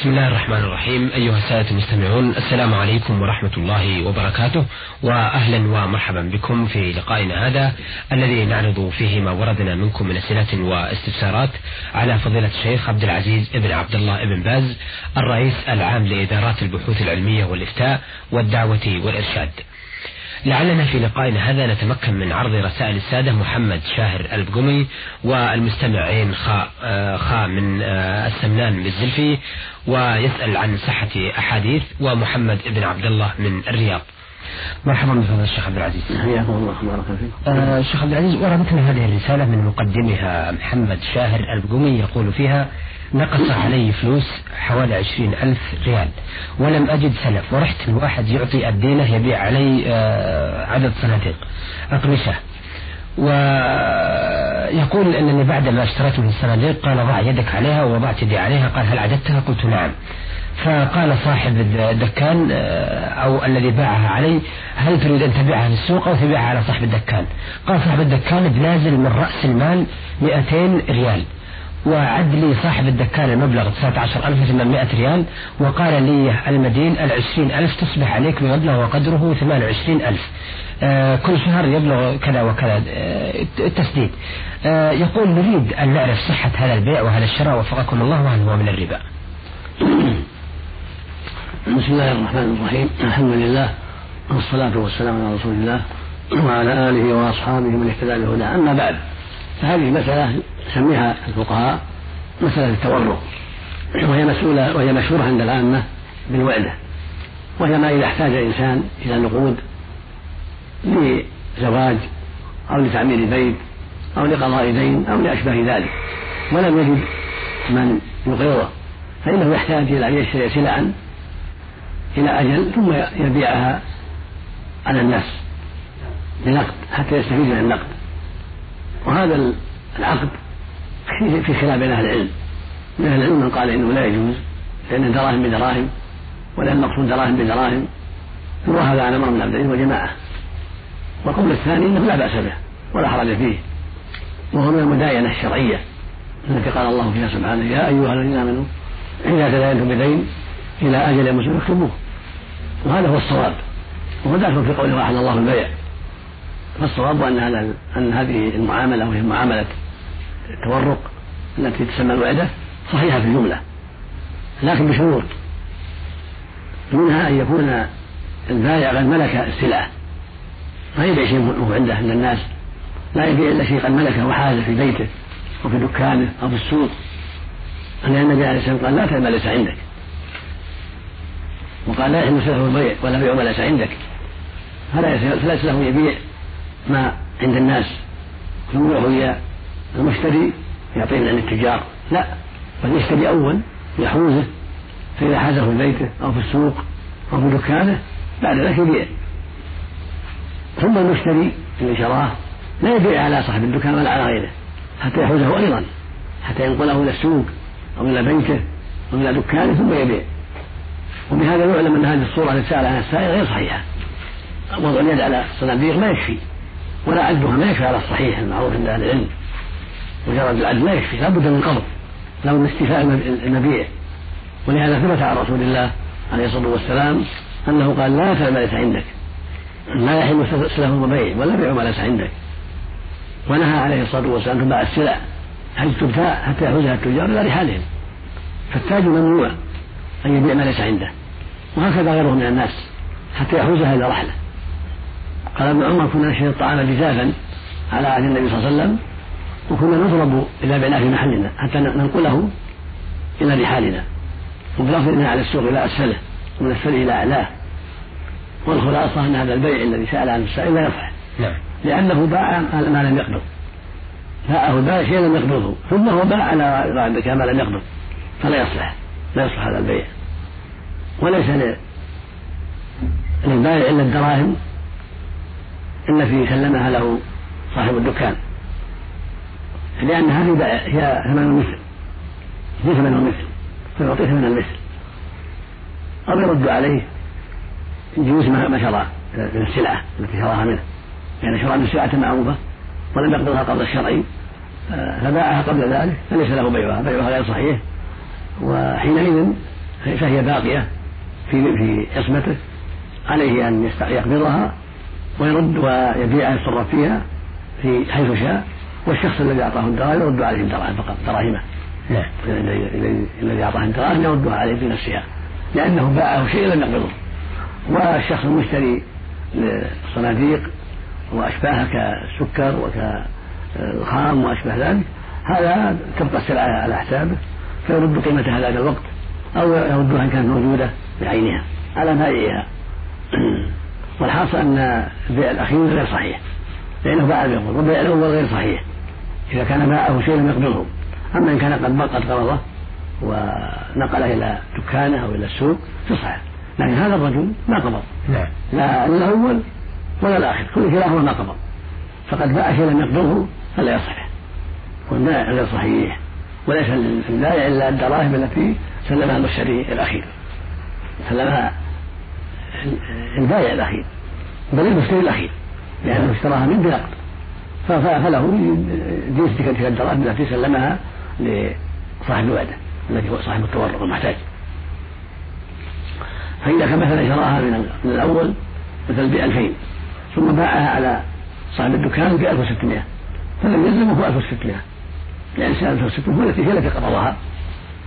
بسم الله الرحمن الرحيم. أيها السادة المستمعون السلام عليكم ورحمة الله وبركاته وأهلا ومرحبا بكم في لقائنا هذا الذي نعرض فيه ما وردنا منكم من أسئلة واستفسارات على فضيلة الشيخ عبد العزيز ابن عبد الله ابن باز الرئيس العام لإدارات البحوث العلمية والإفتاء والدعوة والإرشاد. لعلنا في لقائنا هذا نتمكن من عرض رسائل السادة محمد شاهر البقمي والمستمع عين خاء آه، خاء من آه، السمنان بالزلفي ويسأل عن صحة أحاديث ومحمد بن عبد الله من الرياض. مرحبا بفضل الشيخ عبد العزيز. حياكم الله بارك فيك. آه الشيخ عبد العزيز وردتنا هذه الرسالة من مقدمها محمد شاهر البقومي يقول فيها نقص علي فلوس حوالي عشرين ألف ريال. ولم أجد سلف. ورحت الواحد يعطي الدينة يبيع علي آه عدد صناديق. أقمشة. ويقول أنني بعد ما اشتريت من الصناديق قال ضع يدك عليها ووضعت يدي عليها. قال هل عددتها قلت نعم. فقال صاحب الدكان آه، أو الذي باعها علي هل تريد أن تبيعها في السوق أو تبيعها على صاحب الدكان؟ قال صاحب الدكان بنازل من رأس المال 200 ريال. وعد لي صاحب الدكان المبلغ 19800 ريال وقال لي المدين العشرين ألف تصبح عليك بمبلغ وقدره 28000 آه كل شهر يبلغ كذا وكذا آه التسديد. آه يقول نريد أن نعرف صحة هذا البيع وهذا الشراء وفقكم الله وهل هو من الربا. بسم الله الرحمن الرحيم. الحمد لله والصلاة والسلام على رسول الله وعلى آله وأصحابه من اهتدى بهدى أما بعد فهذه مسألة يسميها الفقهاء مسألة التورق وهي مسؤولة وهي مشهورة عند العامة بالوعدة وهي ما إذا احتاج الإنسان إلى نقود لزواج أو لتعمير بيت أو لقضاء دين أو لأشباه ذلك ولم يجد من يقرضه فإنه يحتاج إلى أن يشتري سلعا إلى أجل ثم يبيعها على الناس بنقد حتى يستفيد من النقد. وهذا العقد في خلاف بين أهل العلم. من أهل العلم من قال إنه لا يجوز لأن الدراهم بدراهم ولأن المقصود دراهم بدراهم. وهذا على أمر من عبد وجماعة. والقول الثاني أنه لا بأس به ولا حرج فيه. وهو من المداينة الشرعية التي قال الله فيها سبحانه يا أيها الذين آمنوا إذا تداينتم بدين إلى أجل مسلم اكتبوه. وهذا هو الصواب. وهو داخل في قوله واحد الله البيع. فالصواب أن أن هذه المعاملة وهي معاملة التورق التي تسمى الوعدة صحيحة في الجملة لكن بشروط. منها أن يكون البائع قد ملك السلعة. ما يبيع شيء عنده عند الناس. لا يبيع إلا شيء قد ملكه وحازه في بيته أو في دكانه أو في السوق. لأن النبي عليه الصلاة والسلام قال لا تبيع ما ليس عندك. وقال لا يحل سلفه البيع ولا بيع ما ليس عندك. فليس له يبيع. ما عند الناس. يروح المشتري يعطيه عن التجار. لا بل يشتري أول يحوزه فإذا حازه في بيته أو في السوق أو في دكانه بعد ذلك يبيع. ثم المشتري اللي شراه لا يبيع على صاحب الدكان ولا على غيره حتى يحوزه أيضا حتى ينقله إلى السوق أو إلى بيته أو إلى دكانه ثم يبيع. وبهذا يعلم أن هذه الصورة التي سأل عنها السائل غير صحيحة. وضع اليد على الصناديق ما يكفي. ولا عدها ما يكفي على الصحيح المعروف عند أهل العلم. مجرد العد لا يكفي لابد من قبض لا من استيفاء المبيع ولهذا ثبت عن رسول الله عليه الصلاة والسلام أنه قال لا تبع ما ليس عندك لا يحل سلف وبيع ولا بيع ما ليس عندك. ونهى عليه الصلاة والسلام تباع السلع حيث تبتاع حتى يحوزها التجار إلى رحالهم؟ فالتاج ممنوع أن يبيع ما ليس عنده وهكذا غيره من الناس حتى يحوزها إلى رحلة. قال ابن عمر كنا نشتري الطعام جزافا على عهد النبي صلى الله عليه وسلم وكنا نضرب إذا بعناه في محلنا حتى ننقله إلى رحالنا وبلفظ على السوق إلى أسفله ومن أسفله إلى أعلاه. والخلاصة أن هذا البيع الذي سأل عنه السائل لا يصح. نعم. لأنه باع ما لم يقبض. باعه البائع شيئا لم يقبضه. ثم هو باع على بعد ما لم يقبض. فلا يصلح. لا يصلح هذا البيع. وليس للبائع إلا الدراهم. التي سلمها له صاحب الدكان. لأنها في هي ثمن المثل. هي ثمن المثل. فيعطيه ثمن المثل. أو يرد عليه جنس ما شرى من السلعة التي شراها منه. لأن يعني شرى من سلعة معروفة ولم يقبضها قبل الشرعي فباعها قبل ذلك فليس له بيعها. بيعها غير صحيح. وحينئذ فهي باقية في في عصمته عليه أن يقبضها ويرد ويبيعها يتصرف فيها في حيث شاء والشخص الذي أعطاه الدراهم يرد عليه الدراهم فقط دراهمه. نعم. الذي أعطاه الدراهم يردها عليه بنفسها لأنه باعه شيء لم يقبضه والشخص المشتري للصناديق وأشباهها كالسكر وكالخام وأشبه ذلك هذا تبقى السلعة على حسابه فيرد قيمتها ذاك الوقت أو يردها إن كانت موجودة بعينها على بائعها والحاصل أن البيع الأخير غير صحيح لأنه باع بيقول والبيع الأول غير صحيح. إذا كان باعه شيء لم يقبضه. أما إن كان قد قد قبضه ونقله إلى دكانه أو إلى السوق فصح لكن هذا الرجل ما قبض. نعم. لا الأول ولا الآخر كل كلاهما ما قبض. فقد باع شيء لم يقبضه فلا يصح. والبائع غير صحيح. وليس للبائع إلا الدراهم التي سلمها المشتري الأخير. سلمها البائع الأخير بل المشتري الأخير لأنه اشتراها من بنقد فله جنس تلك الدراهم التي سلمها لصاحب الوعدة الذي هو صاحب التورق المحتاج فإذا كان مثلا شراها من الأول مثلا ب 2000 ثم باعها على صاحب الدكان ب 1600 فلم يلزمه 1600 لأن سنة 1600 هو التي هي التي قبضها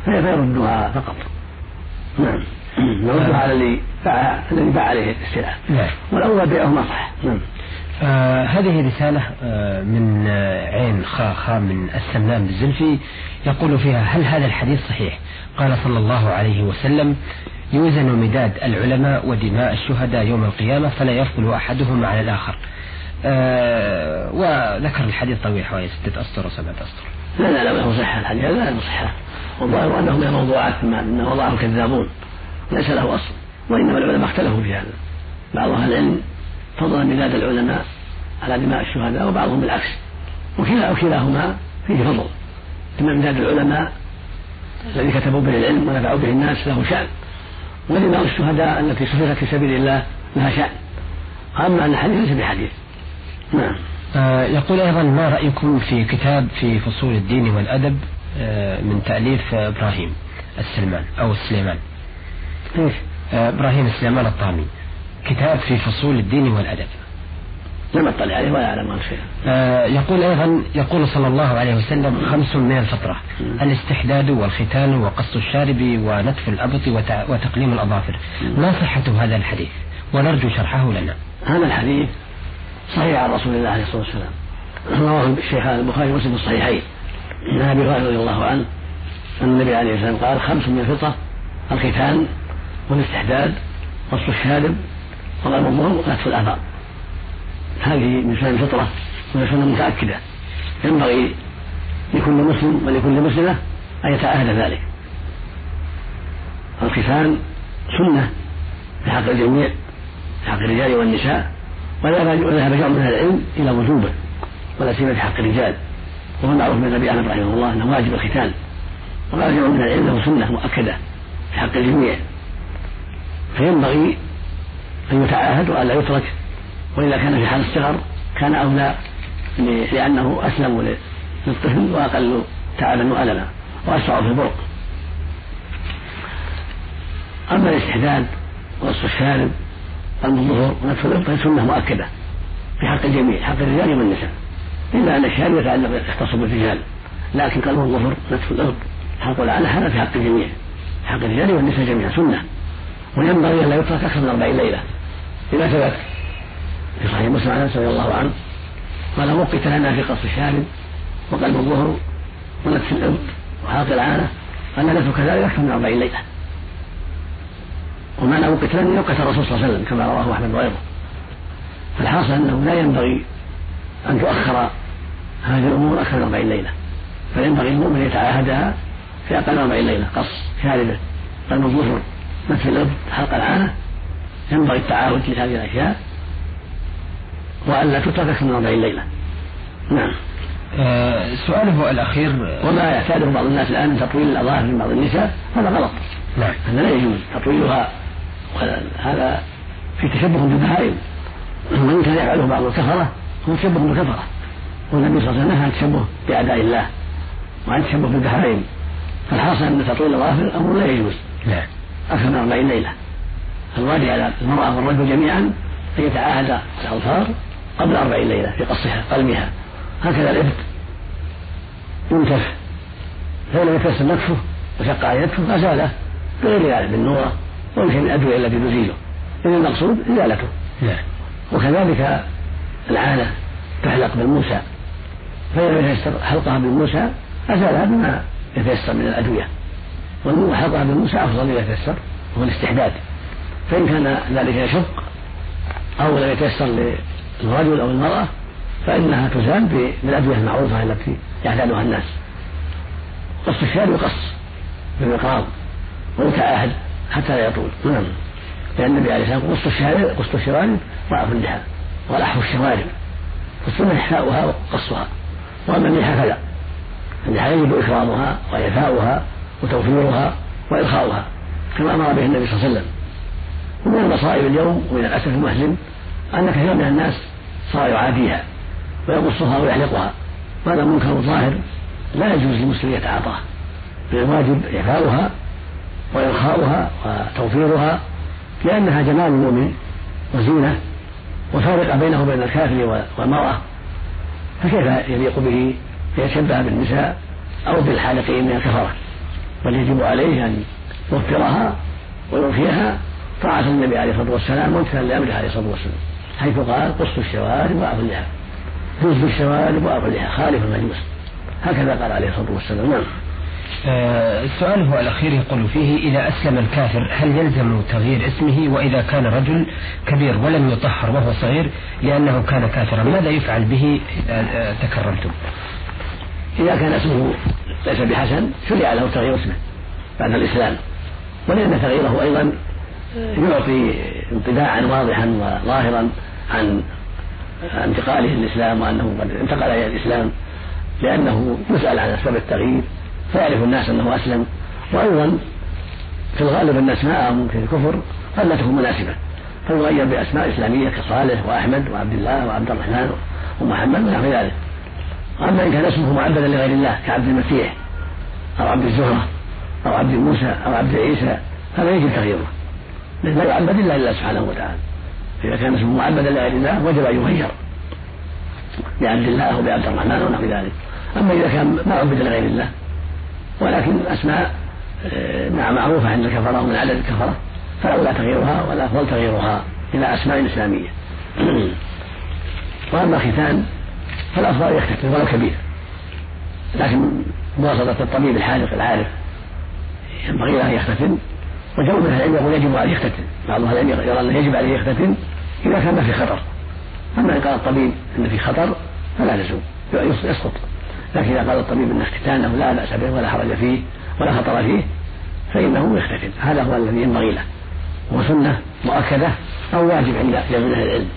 فيردها فقط. نعم. يردها على الذي الذي باع عليه السلعة نعم. والأول بيعهما صح نعم. آه هذه رسالة آه من آه عين خا خا من السمان بالزلفي يقول فيها هل هذا الحديث صحيح؟ قال صلى الله عليه وسلم يوزن مداد العلماء ودماء الشهداء يوم القيامة فلا يفضل أحدهما على الآخر. آه وذكر الحديث طويل حوالي ستة أسطر وسبعة أسطر. لا لا لا له صحة الحديث لا له صحة والظاهر أنه من الموضوعات مما وضعه الكذابون. ليس له أصل وإنما العلماء اختلفوا في هذا. بعض أهل العلم فضل مداد العلماء على دماء الشهداء وبعضهم بالعكس. وكلا وكلاهما فيه فضل. إما مداد العلماء الذي كتبوا به العلم ونفعوا به الناس له شأن. ودماء الشهداء التي سفكت في سبيل الله لها شأن. أما أن الحديث ليس بحديث. نعم. آه يقول أيضا ما رأيكم في كتاب في فصول الدين والأدب آه من تأليف إبراهيم السلمان أو السليمان آه إبراهيم السليمان الطامي كتاب في فصول الدين والأدب لم أطلع عليه ولا أعلم عنه شيئا. آه يقول أيضا يقول صلى الله عليه وسلم خمس من الفطرة الاستحداد والختان وقص الشارب ونتف الأبط وتقليم الأظافر. ما صحة هذا الحديث؟ ونرجو شرحه لنا. هذا الحديث صحيح عن رسول الله عليه الصلاة والسلام. رواه الشيخان البخاري ومسلم الصحيحين. عن أبي هريرة رضي الله عنه أن النبي عليه الصلاة والسلام قال خمس من الفطرة الختان والاستحداد قص الشارب وضرب الظهر ونتف الاثار. هذه من سنن الفطرة وهي سنة متأكدة ينبغي لكل مسلم ولكل مسلمة أن يتعاهد ذلك. الختان سنة في حق الجميع في حق الرجال والنساء وذهب جمع من أهل العلم إلى وجوبه ولا سيما في حق الرجال. وهو معروف من النبي أحمد رحمه الله أنه واجب الختان وقال جمع من العلم له سنة مؤكدة في حق الجميع. فينبغي أن يتعاهد وألا يترك وإذا كان في حال الصغر كان أولى لأنه أسلم للطفل وأقل تعبا وألما وأسرع في البرق. أما الاستحداد وقص الشارب الظهور ونتف الإبط سنة مؤكدة في حق الجميع حق الرجال والنساء. إلا أن الشارب يتعلق يختص بالرجال لكن قلب الظهر نتف الإبط حق العنة هذا في حق الجميع حق الرجال والنساء جميعا سنة. وينبغي أن لا يترك أكثر من أربعين ليلة إذا ثبت في صحيح مسلم عن رضي الله عنه قال وقت لنا في قص الشارب وقلب الظهر ونتف الابط وحاق العانة. قال نترك كذلك أكثر من أربعين ليله ومعنى وقت لنا وقت الرسول صلى الله عليه وسلم كما رواه أحمد وغيره. فالحاصل أنه لا ينبغي أن تؤخر هذه الأمور أكثر من 40 ليله بل ينبغي المؤمن يتعاهدها في أقل من 40 ليله قص شاربه قلب الظهر نتف الابط حلق العانه ينبغي التعاهد لهذه الأشياء. وألا تترك أكثر من أربعين ليلة نعم. آه سؤاله الأخير وما يعتاده بعض الناس الآن من تطويل الأظافر من بعض النساء هذا غلط. نعم. هذا لا يجوز تطويلها. هذا في تشبه بالبهائم. وإن كان يفعله بعض الكفرة هو تشبه بالكفرة. والنبي صلى الله عليه وسلم نهى عن التشبه بأعداء الله وعن التشبه بالبهائم. فالحاصل أن تطويل الأظافر أمر لا يجوز. نعم. أكثر من أربعين ليلة فالواجب على المرأة والرجل جميعا أن يتعاهد الأظفار قبل أربعين ليلة في قصها قلمها. هكذا الإبط ينتف فإن لم يتيسر نكفه وشق عليه نكفه فأزاله بغير ذلك بالنورة ويمكن الأدوية التي تزيله إذا المقصود إزالته. نعم. وكذلك العانة تحلق بالموسى. فإذا لم يتيسر حلقها بالموسى أزالها بما يتيسر من الأدوية. والحلقها بالموسى أفضل إذا يتيسر هو الاستحداد فإن كان ذلك يشق أو لم يتيسر للرجل أو المرأة فإنها تزال بالأدوية المعروفة التي يعتادها الناس. قص الشارب يقص بالمقراض ويتعاهد حتى لا يطول. نعم. لأن النبي عليه الصلاة والسلام قص الشارب قص الشوارب ضعف اللحى ولحف الشوارب. فالسنة إحفاؤها وقصها. وأما اللحى فلا. اللحى يجب إكرامها وإعفاؤها وتوفيرها وإرخاؤها كما أمر به النبي صلى الله عليه وسلم. ومن المصائب اليوم ومن الأسف المحزن أن كثيرا من الناس صار يعاديها ويقصها ويحلقها وهذا منكر ظاهر لا يجوز للمسلم يتعاطاه بل الواجب إعفاؤها وإرخاؤها وتوفيرها لأنها جمال المؤمن وزينة وفارق بينه وبين الكافر والمرأة فكيف يليق به يتشبه بالنساء أو بالحالقين من الكفرة؟ بل يجب عليه أن يوفرها ويوفيها طاعة النبي عليه الصلاة والسلام وامتثالا لأمره عليه الصلاة والسلام حيث قال قص الشوارب وأعف اللحى جوز بالشوارب وأعف اللحى خالف المجوس هكذا قال عليه الصلاة والسلام. نعم. آه سؤاله الأخير يقول فيه إذا أسلم الكافر هل يلزم تغيير اسمه؟ وإذا كان رجل كبير ولم يطهر وهو صغير لأنه كان كافرا ماذا يفعل به؟ إذا آه تكرمتم. إذا كان اسمه ليس بحسن شرع له تغيير اسمه بعد الإسلام. ولأن تغييره أيضا يعطي انطباعا واضحا وظاهرا عن انتقاله للإسلام وأنه قد انتقل إلى الإسلام لأنه يسأل عن أسباب التغيير فيعرف الناس أنه أسلم. وأيضا في الغالب أن أسماءهم في الكفر تكون مناسبة. فيغير بأسماء إسلامية كصالح وأحمد وعبد الله وعبد الرحمن ومحمد ونحو ذلك. أما إن كان اسمه معبدا لغير الله كعبد المسيح أو عبد الزهرة أو عبد موسى أو عبد عيسى هذا يجب تغييره. لا يعبد إلا لله سبحانه وتعالى. إذا كان اسمه معبدا لغير الله وجب أن يغير بعبد الله أو بعبد الرحمن ونحو ذلك. أما إذا كان ما عبد لغير الله ولكن أسماء آه، مع معروفة عند الكفرة ومن عدد الكفرة فالأولى تغييرها والأفضل تغييرها إلى أسماء إسلامية. وأما الختان فالأفضل يختتن ولو كبير. لكن بواسطة الطبيب الحالق العارف ينبغي له أن يختتن وجمع من العلم يقول يجب عليه يختتن. بعض أهل العلم يرى أنه يجب عليه يختتن إذا كان ما في خطر. أما إن قال الطبيب أن في خطر فلا لزوم يسقط. لكن إذا قال الطبيب أن اختتانه لا بأس به ولا حرج فيه ولا خطر فيه فإنه يختتن. هذا هو الذي ينبغي له. هو سنة مؤكدة أو واجب عند جميع أهل العلم.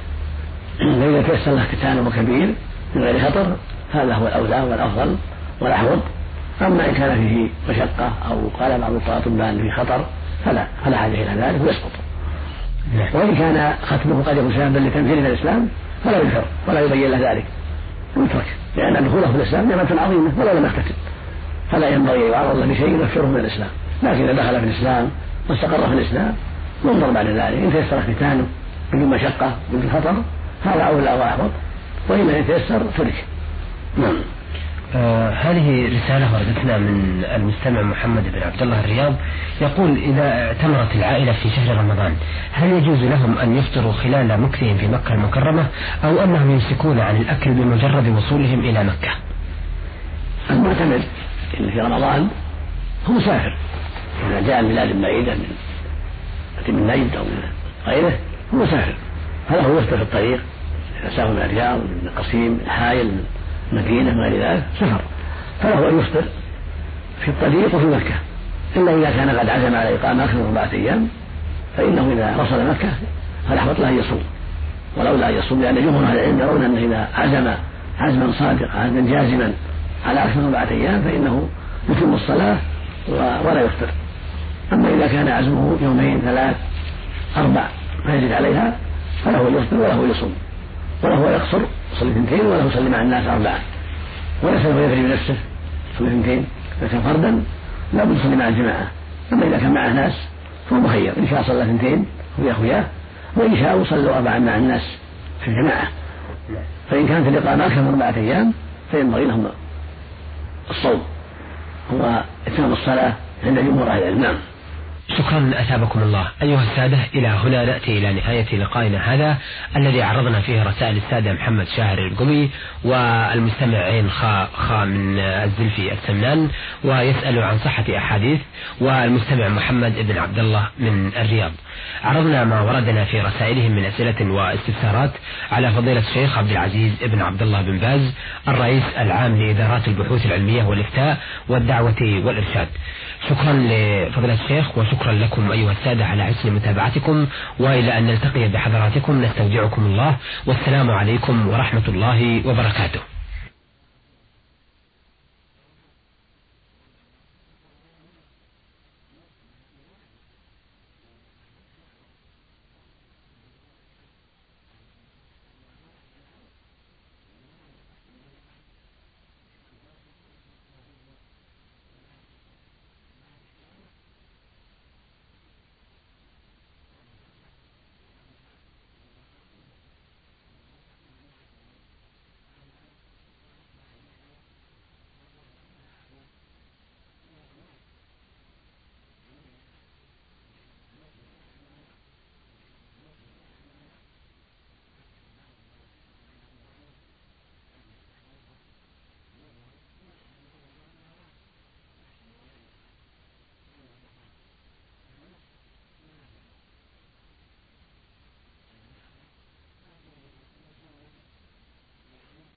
فإذا تيسر له ختانه كبير من غير خطر هذا هو الأولى والأفضل والأحوط. أما إن كان فيه مشقة أو قال بعض الاطباء ان فيه خطر فلا فلا حاجة إلى ذلك ويسقط. وإن كان ختمه قد يكون سببا لتنفيذ الإسلام فلا ينكر ولا يبين له ذلك. ويترك لأن دخوله في الإسلام نعمة عظيمة ولو لم يختتم. فلا ينبغي أن يعرض له بشيء ينفره من الإسلام. لكن إذا دخل في الإسلام واستقر في الإسلام ينظر بعد ذلك إن تيسر ختانه بدون مشقة بدون خطر هذا أولى وأحوط. وإن لم يتيسر ترك نعم. آه هذه رسالة وردتنا من المستمع محمد بن عبد الله الرياض. يقول إذا اعتمرت العائلة في شهر رمضان هل يجوز لهم أن يفطروا خلال مكثهم في مكة المكرمة أو أنهم يمسكون عن الأكل بمجرد وصولهم إلى مكة؟ المعتمر إن في رمضان هو مسافر إذا جاء من بلاد بعيدة من من نجد أو من غيره هو مسافر فله يفطر في الطريق. سافر من الرياض من قصيم من حايل من مدينة وغير ذلك سفر فله أن يفطر في الطريق وفي مكة. إلا إذا كان قد عزم على إقامة أكثر من أربعة أيام فإنه إذا وصل مكة فالأحوط له أن يصوم. ولولا أن يصوم لأن جمهور أهل العلم يرون أنه إذا عزم عزما صادقا عزما جازما على أكثر من أربعة أيام فإنه يتم الصلاة ولا يفطر. أما إذا كان عزمه يومين ثلاث أربع فيزيد عليها فله يفطر وله يصوم. وله يقصر يصلي اثنتين وله يصلي مع الناس أربعة؟ وليس له يدري بنفسه يصلي اثنتين إذا كان فردا لا بد يصلي مع الجماعة. أما إذا كان معه ناس فهو مخير إن شاء صلى اثنتين هو أخوياه وإن شاءوا صلوا أربعا مع الناس في الجماعة. فإن كانت الإقامة أكثر من أربعة أيام فينبغي لهم الصوم. هو إتمام الصلاة عند جمهور أهل العلم. نعم. شكرا أثابكم الله. أيها السادة إلى هنا نأتي إلى نهاية لقائنا هذا الذي عرضنا فيه رسائل السادة محمد شاهر القمي والمستمع عين خا, خا من الزلفي السمنان ويسأل عن صحة أحاديث والمستمع محمد بن عبد الله من الرياض. عرضنا ما وردنا في رسائلهم من أسئلة واستفسارات على فضيلة الشيخ عبد العزيز بن عبد الله بن باز الرئيس العام لإدارات البحوث العلمية والإفتاء والدعوة والإرشاد. شكرا لفضيلة الشيخ وشكرا لكم أيها السادة على حسن متابعتكم وإلى أن نلتقي بحضراتكم نستودعكم الله والسلام عليكم ورحمة الله وبركاته.